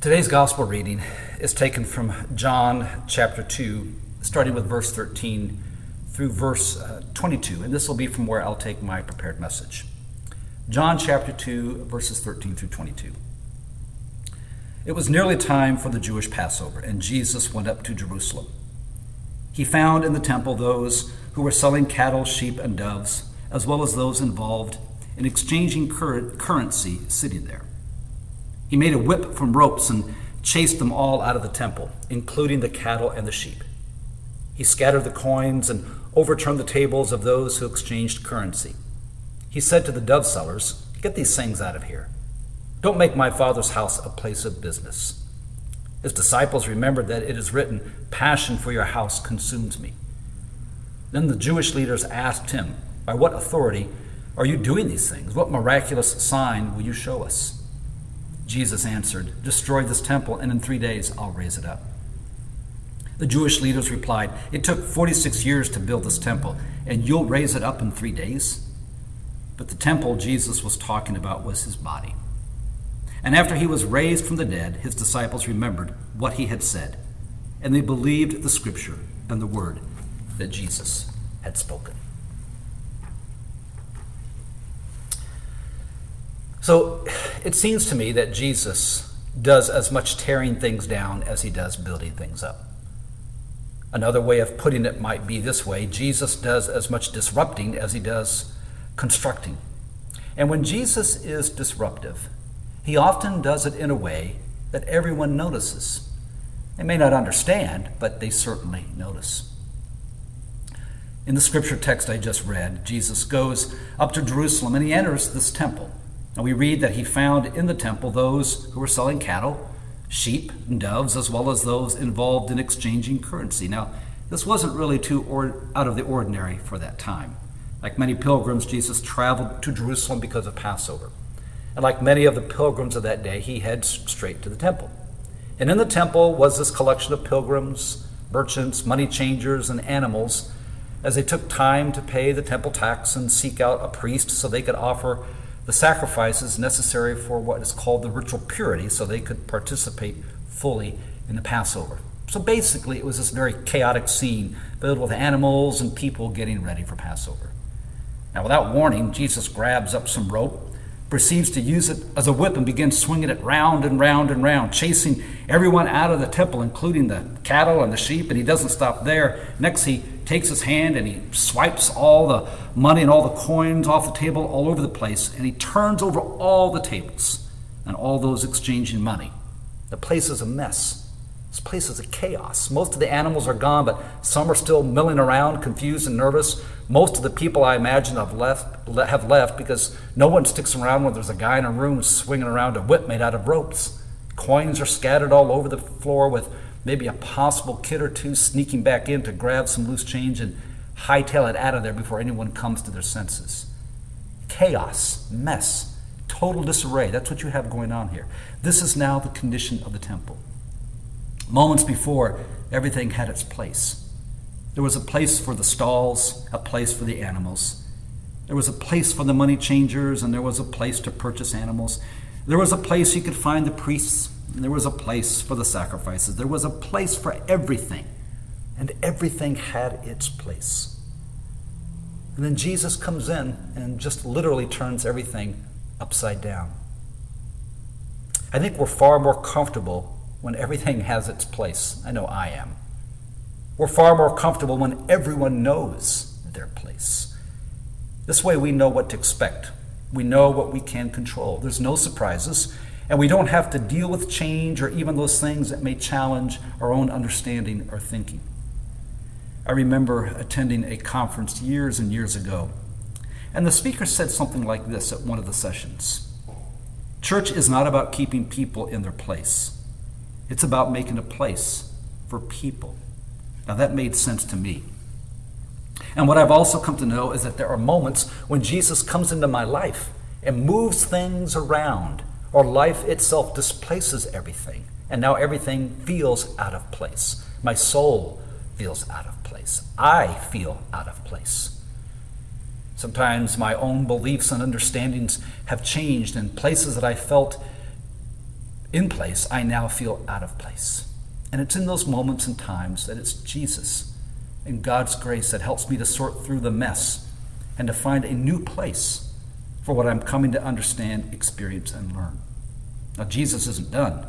Today's gospel reading is taken from John chapter 2, starting with verse 13 through verse uh, 22, and this will be from where I'll take my prepared message. John chapter 2, verses 13 through 22. It was nearly time for the Jewish Passover, and Jesus went up to Jerusalem. He found in the temple those who were selling cattle, sheep, and doves, as well as those involved in exchanging cur- currency sitting there. He made a whip from ropes and chased them all out of the temple, including the cattle and the sheep. He scattered the coins and overturned the tables of those who exchanged currency. He said to the dove sellers, Get these things out of here. Don't make my father's house a place of business. His disciples remembered that it is written, Passion for your house consumes me. Then the Jewish leaders asked him, By what authority are you doing these things? What miraculous sign will you show us? Jesus answered, Destroy this temple, and in three days I'll raise it up. The Jewish leaders replied, It took 46 years to build this temple, and you'll raise it up in three days? But the temple Jesus was talking about was his body. And after he was raised from the dead, his disciples remembered what he had said, and they believed the scripture and the word that Jesus had spoken. So it seems to me that Jesus does as much tearing things down as he does building things up. Another way of putting it might be this way Jesus does as much disrupting as he does constructing. And when Jesus is disruptive, he often does it in a way that everyone notices. They may not understand, but they certainly notice. In the scripture text I just read, Jesus goes up to Jerusalem and he enters this temple. And we read that he found in the temple those who were selling cattle, sheep, and doves, as well as those involved in exchanging currency. Now, this wasn't really too or- out of the ordinary for that time. Like many pilgrims, Jesus traveled to Jerusalem because of Passover. And like many of the pilgrims of that day, he heads straight to the temple. And in the temple was this collection of pilgrims, merchants, money changers, and animals as they took time to pay the temple tax and seek out a priest so they could offer the sacrifices necessary for what is called the ritual purity so they could participate fully in the Passover. So basically, it was this very chaotic scene filled with animals and people getting ready for Passover. Now, without warning, Jesus grabs up some rope, proceeds to use it as a whip, and begins swinging it round and round and round, chasing everyone out of the temple, including the cattle and the sheep. And he doesn't stop there. Next, he takes his hand and he swipes all the money and all the coins off the table all over the place, and he turns over all the tables and all those exchanging money. The place is a mess. This place is a chaos. Most of the animals are gone, but some are still milling around, confused and nervous. Most of the people, I imagine, have left, have left because no one sticks around when there's a guy in a room swinging around a whip made out of ropes. Coins are scattered all over the floor with maybe a possible kid or two sneaking back in to grab some loose change and hightail it out of there before anyone comes to their senses. Chaos, mess, total disarray. That's what you have going on here. This is now the condition of the temple. Moments before, everything had its place. There was a place for the stalls, a place for the animals. There was a place for the money changers, and there was a place to purchase animals. There was a place you could find the priests there was a place for the sacrifices. There was a place for everything. And everything had its place. And then Jesus comes in and just literally turns everything upside down. I think we're far more comfortable when everything has its place. I know I am. We're far more comfortable when everyone knows their place. This way we know what to expect. We know what we can control. There's no surprises. And we don't have to deal with change or even those things that may challenge our own understanding or thinking. I remember attending a conference years and years ago, and the speaker said something like this at one of the sessions Church is not about keeping people in their place, it's about making a place for people. Now, that made sense to me. And what I've also come to know is that there are moments when Jesus comes into my life and moves things around or life itself displaces everything, and now everything feels out of place. My soul feels out of place. I feel out of place. Sometimes my own beliefs and understandings have changed, and places that I felt in place, I now feel out of place. And it's in those moments and times that it's Jesus and God's grace that helps me to sort through the mess and to find a new place for what I'm coming to understand, experience, and learn. Now, Jesus isn't done.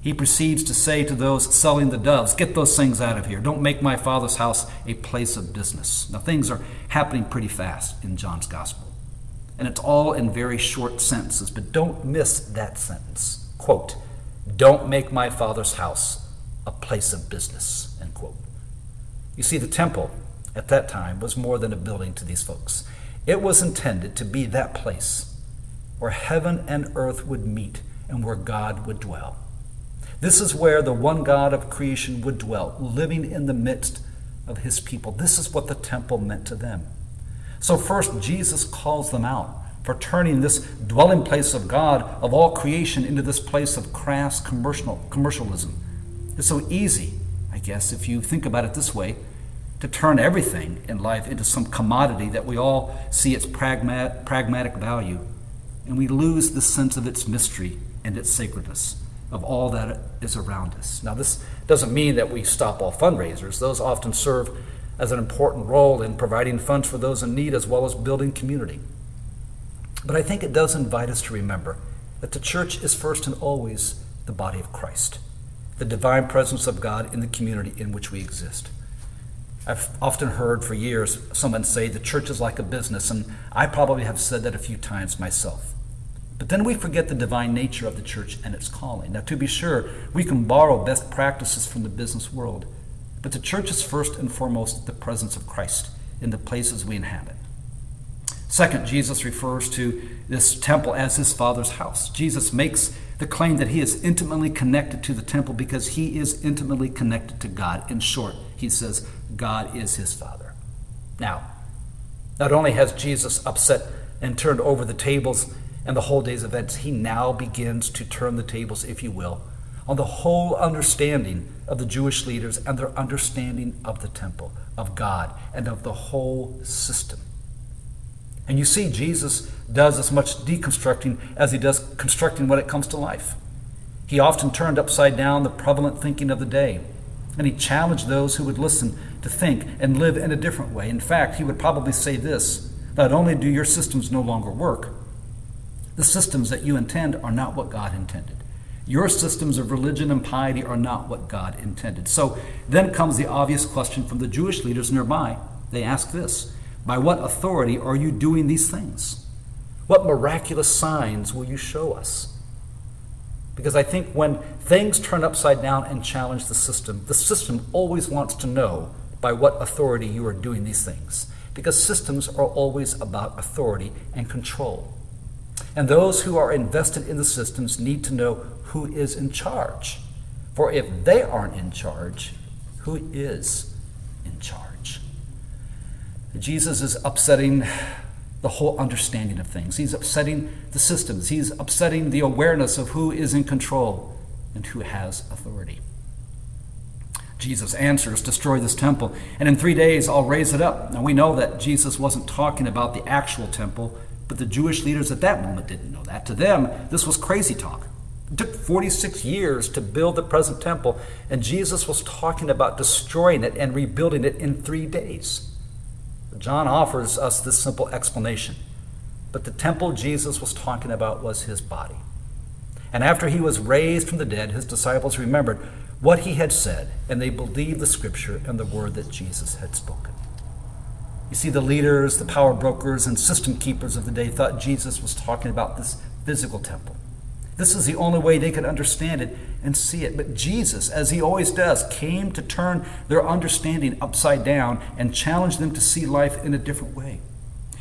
He proceeds to say to those selling the doves, Get those things out of here. Don't make my Father's house a place of business. Now, things are happening pretty fast in John's Gospel. And it's all in very short sentences, but don't miss that sentence. Quote, Don't make my Father's house a place of business. End quote. You see, the temple at that time was more than a building to these folks, it was intended to be that place where heaven and earth would meet and where God would dwell. This is where the one God of creation would dwell, living in the midst of his people. This is what the temple meant to them. So, first, Jesus calls them out for turning this dwelling place of God, of all creation, into this place of crass commercial, commercialism. It's so easy, I guess, if you think about it this way, to turn everything in life into some commodity that we all see its pragmat, pragmatic value, and we lose the sense of its mystery and its sacredness of all that is around us. Now, this doesn't mean that we stop all fundraisers, those often serve as an important role in providing funds for those in need as well as building community. But I think it does invite us to remember that the church is first and always the body of Christ, the divine presence of God in the community in which we exist. I've often heard for years someone say the church is like a business, and I probably have said that a few times myself. But then we forget the divine nature of the church and its calling. Now, to be sure, we can borrow best practices from the business world, but the church is first and foremost the presence of Christ in the places we inhabit. Second, Jesus refers to this temple as his Father's house. Jesus makes the claim that he is intimately connected to the temple because he is intimately connected to God. In short, he says, God is his Father. Now, not only has Jesus upset and turned over the tables and the whole day's events, he now begins to turn the tables, if you will, on the whole understanding of the Jewish leaders and their understanding of the temple, of God, and of the whole system. And you see, Jesus does as much deconstructing as he does constructing when it comes to life. He often turned upside down the prevalent thinking of the day, and he challenged those who would listen to think and live in a different way. In fact, he would probably say this not only do your systems no longer work, the systems that you intend are not what God intended. Your systems of religion and piety are not what God intended. So then comes the obvious question from the Jewish leaders nearby. They ask this By what authority are you doing these things? What miraculous signs will you show us? Because I think when things turn upside down and challenge the system, the system always wants to know by what authority you are doing these things. Because systems are always about authority and control. And those who are invested in the systems need to know who is in charge. For if they aren't in charge, who is in charge? Jesus is upsetting the whole understanding of things. He's upsetting the systems. He's upsetting the awareness of who is in control and who has authority. Jesus answers, Destroy this temple, and in three days I'll raise it up. Now we know that Jesus wasn't talking about the actual temple, but the Jewish leaders at that moment didn't know that. To them, this was crazy talk. It took 46 years to build the present temple, and Jesus was talking about destroying it and rebuilding it in three days. John offers us this simple explanation. But the temple Jesus was talking about was his body. And after he was raised from the dead, his disciples remembered what he had said, and they believed the scripture and the word that Jesus had spoken. You see, the leaders, the power brokers, and system keepers of the day thought Jesus was talking about this physical temple. This is the only way they could understand it and see it. But Jesus, as he always does, came to turn their understanding upside down and challenge them to see life in a different way.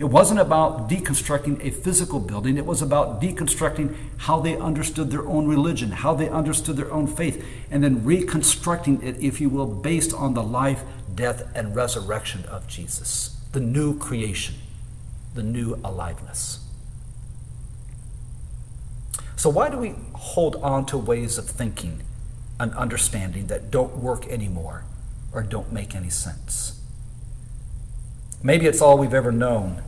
It wasn't about deconstructing a physical building, it was about deconstructing how they understood their own religion, how they understood their own faith, and then reconstructing it, if you will, based on the life, death, and resurrection of Jesus, the new creation, the new aliveness. So, why do we hold on to ways of thinking and understanding that don't work anymore or don't make any sense? Maybe it's all we've ever known,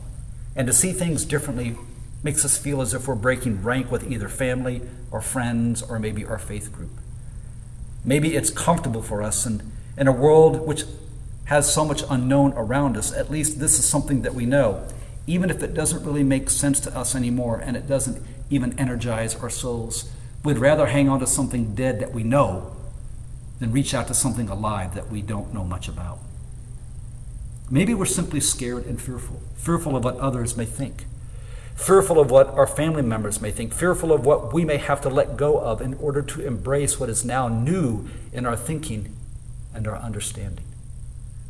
and to see things differently makes us feel as if we're breaking rank with either family or friends or maybe our faith group. Maybe it's comfortable for us, and in a world which has so much unknown around us, at least this is something that we know, even if it doesn't really make sense to us anymore and it doesn't even energize our souls. We'd rather hang on to something dead that we know than reach out to something alive that we don't know much about. Maybe we're simply scared and fearful, fearful of what others may think, fearful of what our family members may think, fearful of what we may have to let go of in order to embrace what is now new in our thinking and our understanding.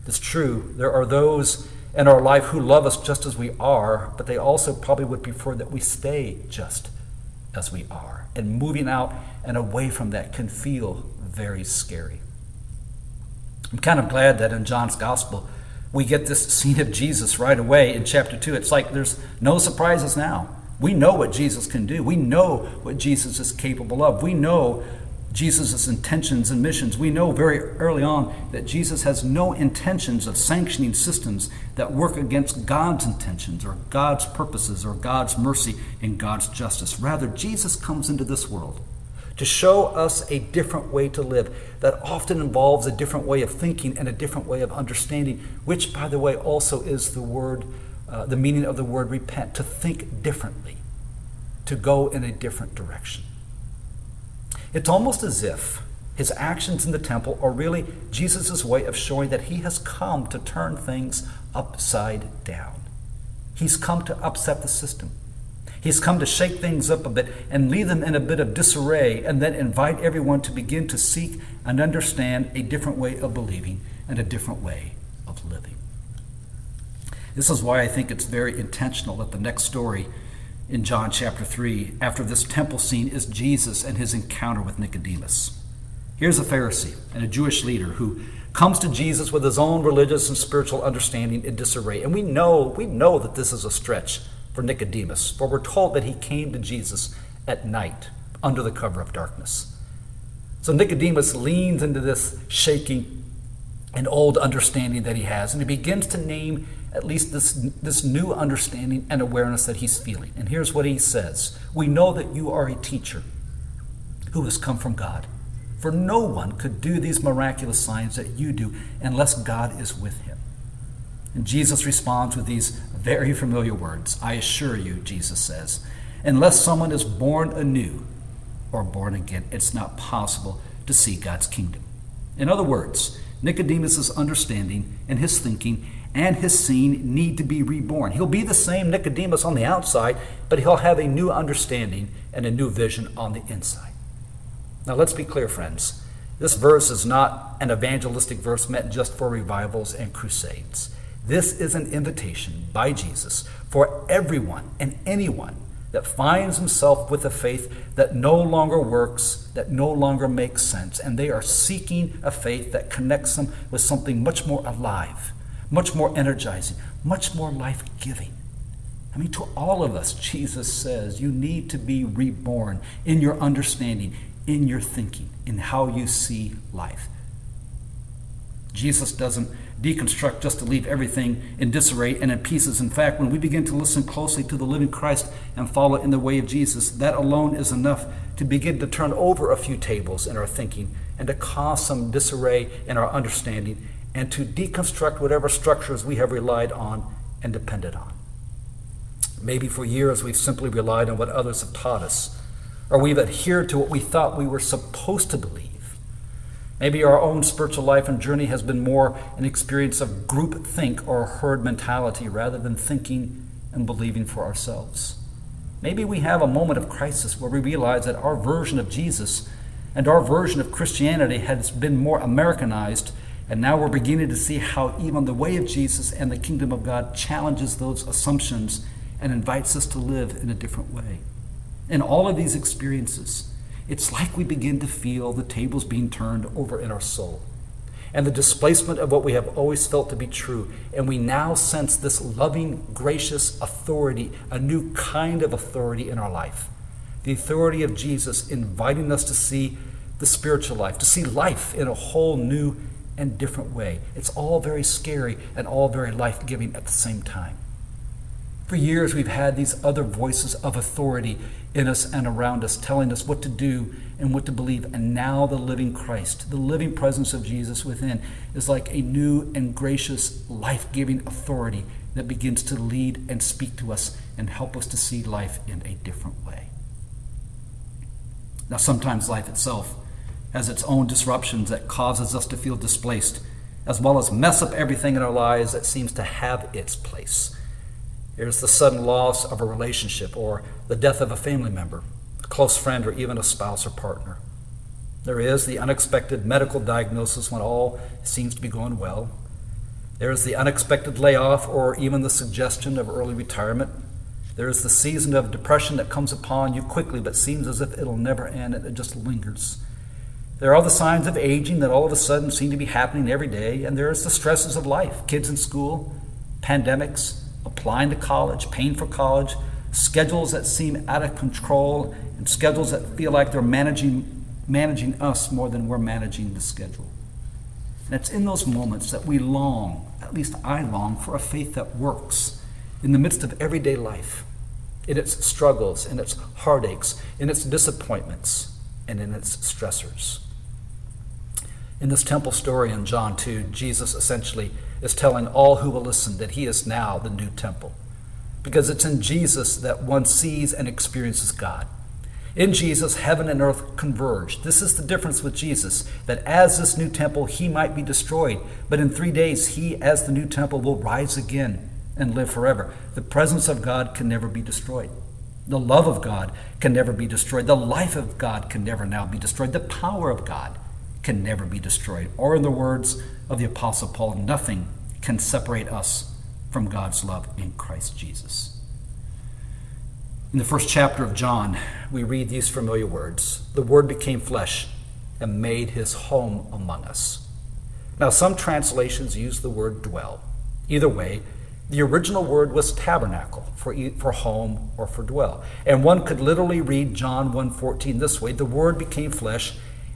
It's true, there are those in our life who love us just as we are, but they also probably would prefer that we stay just as we are. And moving out and away from that can feel very scary. I'm kind of glad that in John's gospel, we get this scene of Jesus right away in chapter 2. It's like there's no surprises now. We know what Jesus can do. We know what Jesus is capable of. We know Jesus' intentions and missions. We know very early on that Jesus has no intentions of sanctioning systems that work against God's intentions or God's purposes or God's mercy and God's justice. Rather, Jesus comes into this world to show us a different way to live that often involves a different way of thinking and a different way of understanding, which, by the way, also is the word, uh, the meaning of the word repent, to think differently, to go in a different direction. It's almost as if his actions in the temple are really Jesus' way of showing that he has come to turn things upside down. He's come to upset the system. He's come to shake things up a bit and leave them in a bit of disarray and then invite everyone to begin to seek and understand a different way of believing and a different way of living. This is why I think it's very intentional that the next story in John chapter 3, after this temple scene, is Jesus and his encounter with Nicodemus. Here's a Pharisee and a Jewish leader who comes to Jesus with his own religious and spiritual understanding in disarray. And we know, we know that this is a stretch for Nicodemus, for we're told that he came to Jesus at night under the cover of darkness. So Nicodemus leans into this shaking and old understanding that he has, and he begins to name at least this, this new understanding and awareness that he's feeling. And here's what he says We know that you are a teacher who has come from God. For no one could do these miraculous signs that you do unless God is with him. And Jesus responds with these very familiar words I assure you, Jesus says, unless someone is born anew or born again, it's not possible to see God's kingdom. In other words, Nicodemus' understanding and his thinking and his seeing need to be reborn. He'll be the same Nicodemus on the outside, but he'll have a new understanding and a new vision on the inside. Now, let's be clear, friends. This verse is not an evangelistic verse meant just for revivals and crusades. This is an invitation by Jesus for everyone and anyone that finds himself with a faith that no longer works, that no longer makes sense, and they are seeking a faith that connects them with something much more alive much more energizing, much more life giving. I mean, to all of us, Jesus says you need to be reborn in your understanding, in your thinking, in how you see life. Jesus doesn't deconstruct just to leave everything in disarray and in pieces. In fact, when we begin to listen closely to the living Christ and follow in the way of Jesus, that alone is enough to begin to turn over a few tables in our thinking and to cause some disarray in our understanding and to deconstruct whatever structures we have relied on and depended on. Maybe for years we've simply relied on what others have taught us, or we've adhered to what we thought we were supposed to believe. Maybe our own spiritual life and journey has been more an experience of group think or herd mentality rather than thinking and believing for ourselves. Maybe we have a moment of crisis where we realize that our version of Jesus and our version of Christianity has been more Americanized and now we're beginning to see how even the way of Jesus and the kingdom of God challenges those assumptions and invites us to live in a different way. In all of these experiences, it's like we begin to feel the tables being turned over in our soul and the displacement of what we have always felt to be true. And we now sense this loving, gracious authority, a new kind of authority in our life. The authority of Jesus inviting us to see the spiritual life, to see life in a whole new and different way. It's all very scary and all very life giving at the same time. For years, we've had these other voices of authority in us and around us, telling us what to do and what to believe. And now, the living Christ, the living presence of Jesus within, is like a new and gracious, life giving authority that begins to lead and speak to us and help us to see life in a different way. Now, sometimes life itself has its own disruptions that causes us to feel displaced, as well as mess up everything in our lives that seems to have its place. There's the sudden loss of a relationship or the death of a family member, a close friend, or even a spouse or partner. There is the unexpected medical diagnosis when all seems to be going well. There is the unexpected layoff or even the suggestion of early retirement. There is the season of depression that comes upon you quickly but seems as if it'll never end and it just lingers. There are the signs of aging that all of a sudden seem to be happening every day, and there is the stresses of life kids in school, pandemics, applying to college, paying for college, schedules that seem out of control, and schedules that feel like they're managing, managing us more than we're managing the schedule. And it's in those moments that we long, at least I long, for a faith that works in the midst of everyday life, in its struggles, in its heartaches, in its disappointments, and in its stressors. In this temple story in John 2, Jesus essentially is telling all who will listen that he is now the new temple. Because it's in Jesus that one sees and experiences God. In Jesus, heaven and earth converge. This is the difference with Jesus, that as this new temple, he might be destroyed, but in three days, he, as the new temple, will rise again and live forever. The presence of God can never be destroyed. The love of God can never be destroyed. The life of God can never now be destroyed. The power of God can never be destroyed. Or, in the words of the Apostle Paul, nothing can separate us from God's love in Christ Jesus. In the first chapter of John, we read these familiar words The Word became flesh and made his home among us. Now, some translations use the word dwell. Either way, the original word was tabernacle for, for home or for dwell. And one could literally read John 1:14 this way, the word became flesh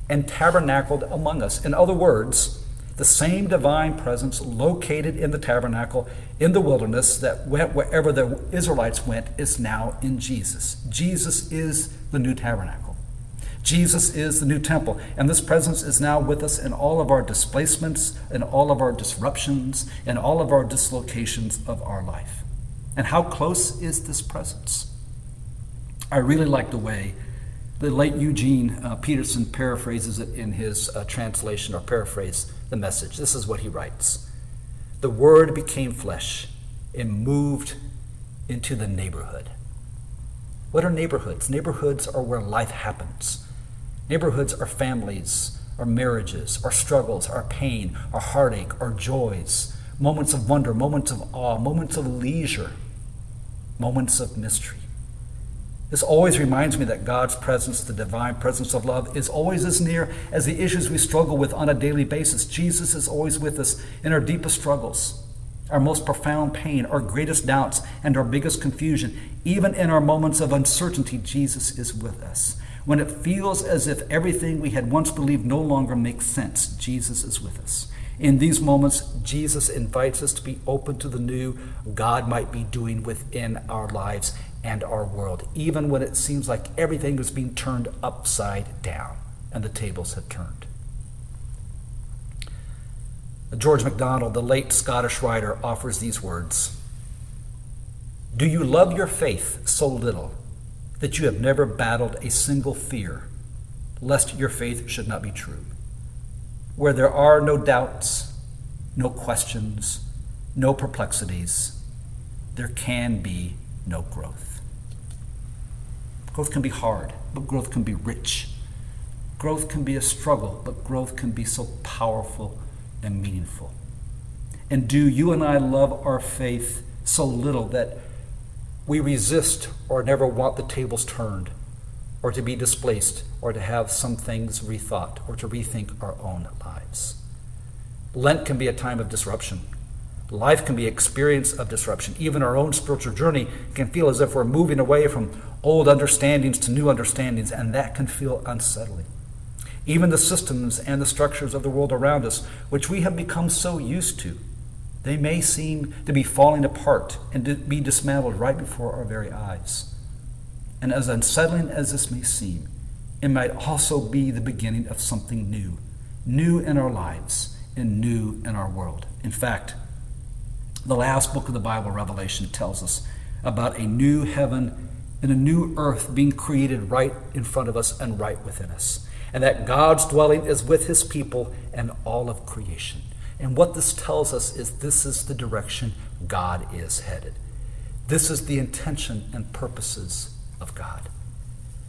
and tabernacled among us. In other words, the same divine presence located in the tabernacle in the wilderness that went wherever the Israelites went is now in Jesus. Jesus is the new tabernacle. Jesus is the new temple, and this presence is now with us in all of our displacements, in all of our disruptions, in all of our dislocations of our life. And how close is this presence? I really like the way the late Eugene uh, Peterson paraphrases it in his uh, translation or paraphrase the message. This is what he writes The Word became flesh and moved into the neighborhood. What are neighborhoods? Neighborhoods are where life happens. Neighborhoods are families, our marriages, our struggles, our pain, our heartache, our joys, moments of wonder, moments of awe, moments of leisure, moments of mystery. This always reminds me that God's presence, the divine presence of love, is always as near as the issues we struggle with on a daily basis. Jesus is always with us in our deepest struggles, our most profound pain, our greatest doubts, and our biggest confusion. Even in our moments of uncertainty, Jesus is with us. When it feels as if everything we had once believed no longer makes sense, Jesus is with us. In these moments, Jesus invites us to be open to the new God might be doing within our lives and our world, even when it seems like everything is being turned upside down and the tables have turned. George MacDonald, the late Scottish writer, offers these words Do you love your faith so little that you have never battled a single fear, lest your faith should not be true? Where there are no doubts, no questions, no perplexities, there can be no growth. Growth can be hard, but growth can be rich. Growth can be a struggle, but growth can be so powerful and meaningful. And do you and I love our faith so little that we resist or never want the tables turned, or to be displaced, or to have some things rethought, or to rethink our own lives? Lent can be a time of disruption Life can be experience of disruption. Even our own spiritual journey can feel as if we're moving away from old understandings to new understandings, and that can feel unsettling. Even the systems and the structures of the world around us, which we have become so used to, They may seem to be falling apart and to be dismantled right before our very eyes. And as unsettling as this may seem, it might also be the beginning of something new, new in our lives and new in our world. In fact, the last book of the Bible, Revelation, tells us about a new heaven and a new earth being created right in front of us and right within us. And that God's dwelling is with his people and all of creation. And what this tells us is this is the direction God is headed. This is the intention and purposes of God.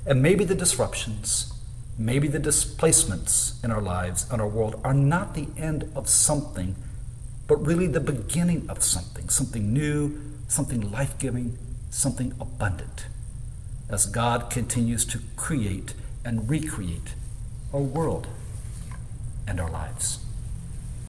And maybe the disruptions, maybe the displacements in our lives and our world are not the end of something, but really the beginning of something, something new, something life giving, something abundant, as God continues to create and recreate our world and our lives.